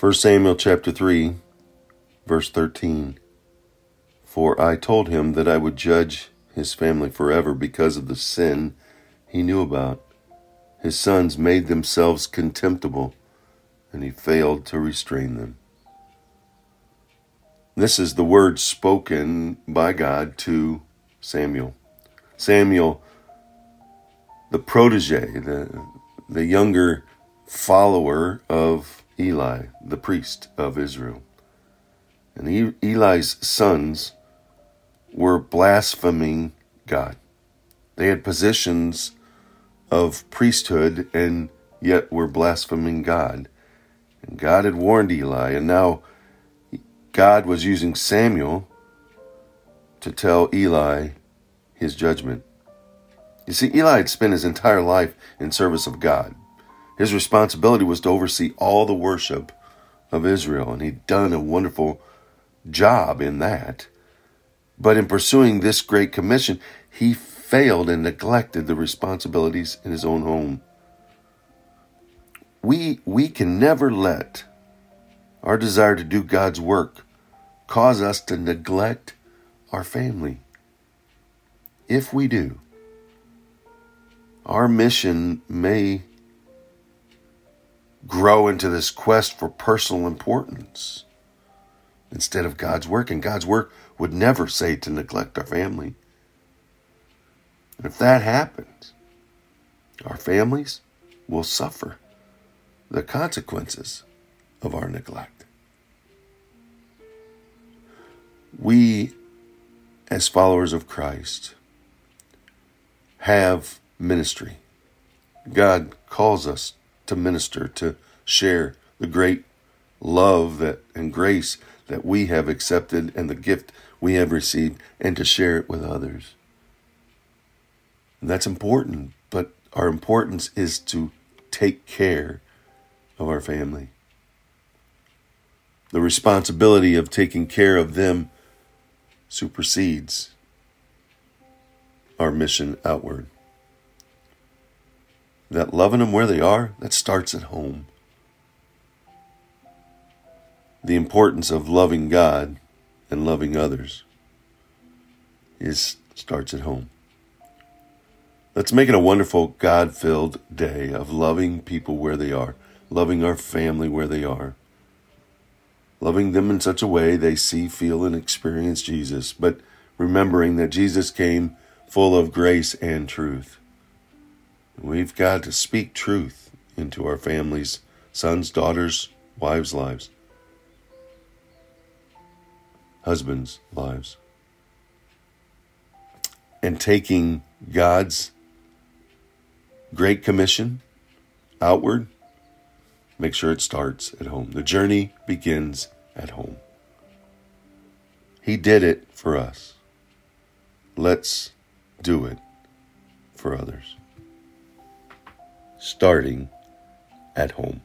1 Samuel chapter 3, verse 13. For I told him that I would judge his family forever because of the sin he knew about. His sons made themselves contemptible, and he failed to restrain them. This is the word spoken by God to Samuel. Samuel, the protege, the, the younger follower of Eli, the priest of Israel. And Eli's sons were blaspheming God. They had positions of priesthood and yet were blaspheming God. And God had warned Eli, and now God was using Samuel to tell Eli his judgment. You see, Eli had spent his entire life in service of God. His responsibility was to oversee all the worship of Israel, and he'd done a wonderful job in that. But in pursuing this great commission, he failed and neglected the responsibilities in his own home. We, we can never let our desire to do God's work cause us to neglect our family. If we do, our mission may grow into this quest for personal importance instead of God's work. And God's work would never say to neglect our family. And if that happens, our families will suffer the consequences of our neglect. We, as followers of Christ, have ministry. God calls us to minister, to share the great love that and grace that we have accepted and the gift we have received and to share it with others. And that's important, but our importance is to take care of our family. The responsibility of taking care of them supersedes our mission outward that loving them where they are, that starts at home. The importance of loving God and loving others is starts at home. Let's make it a wonderful God filled day of loving people where they are, loving our family where they are, loving them in such a way they see, feel, and experience Jesus, but remembering that Jesus came full of grace and truth. We've got to speak truth into our families, sons, daughters, wives' lives, husbands' lives. And taking God's great commission outward, make sure it starts at home. The journey begins at home. He did it for us. Let's do it for others starting at home.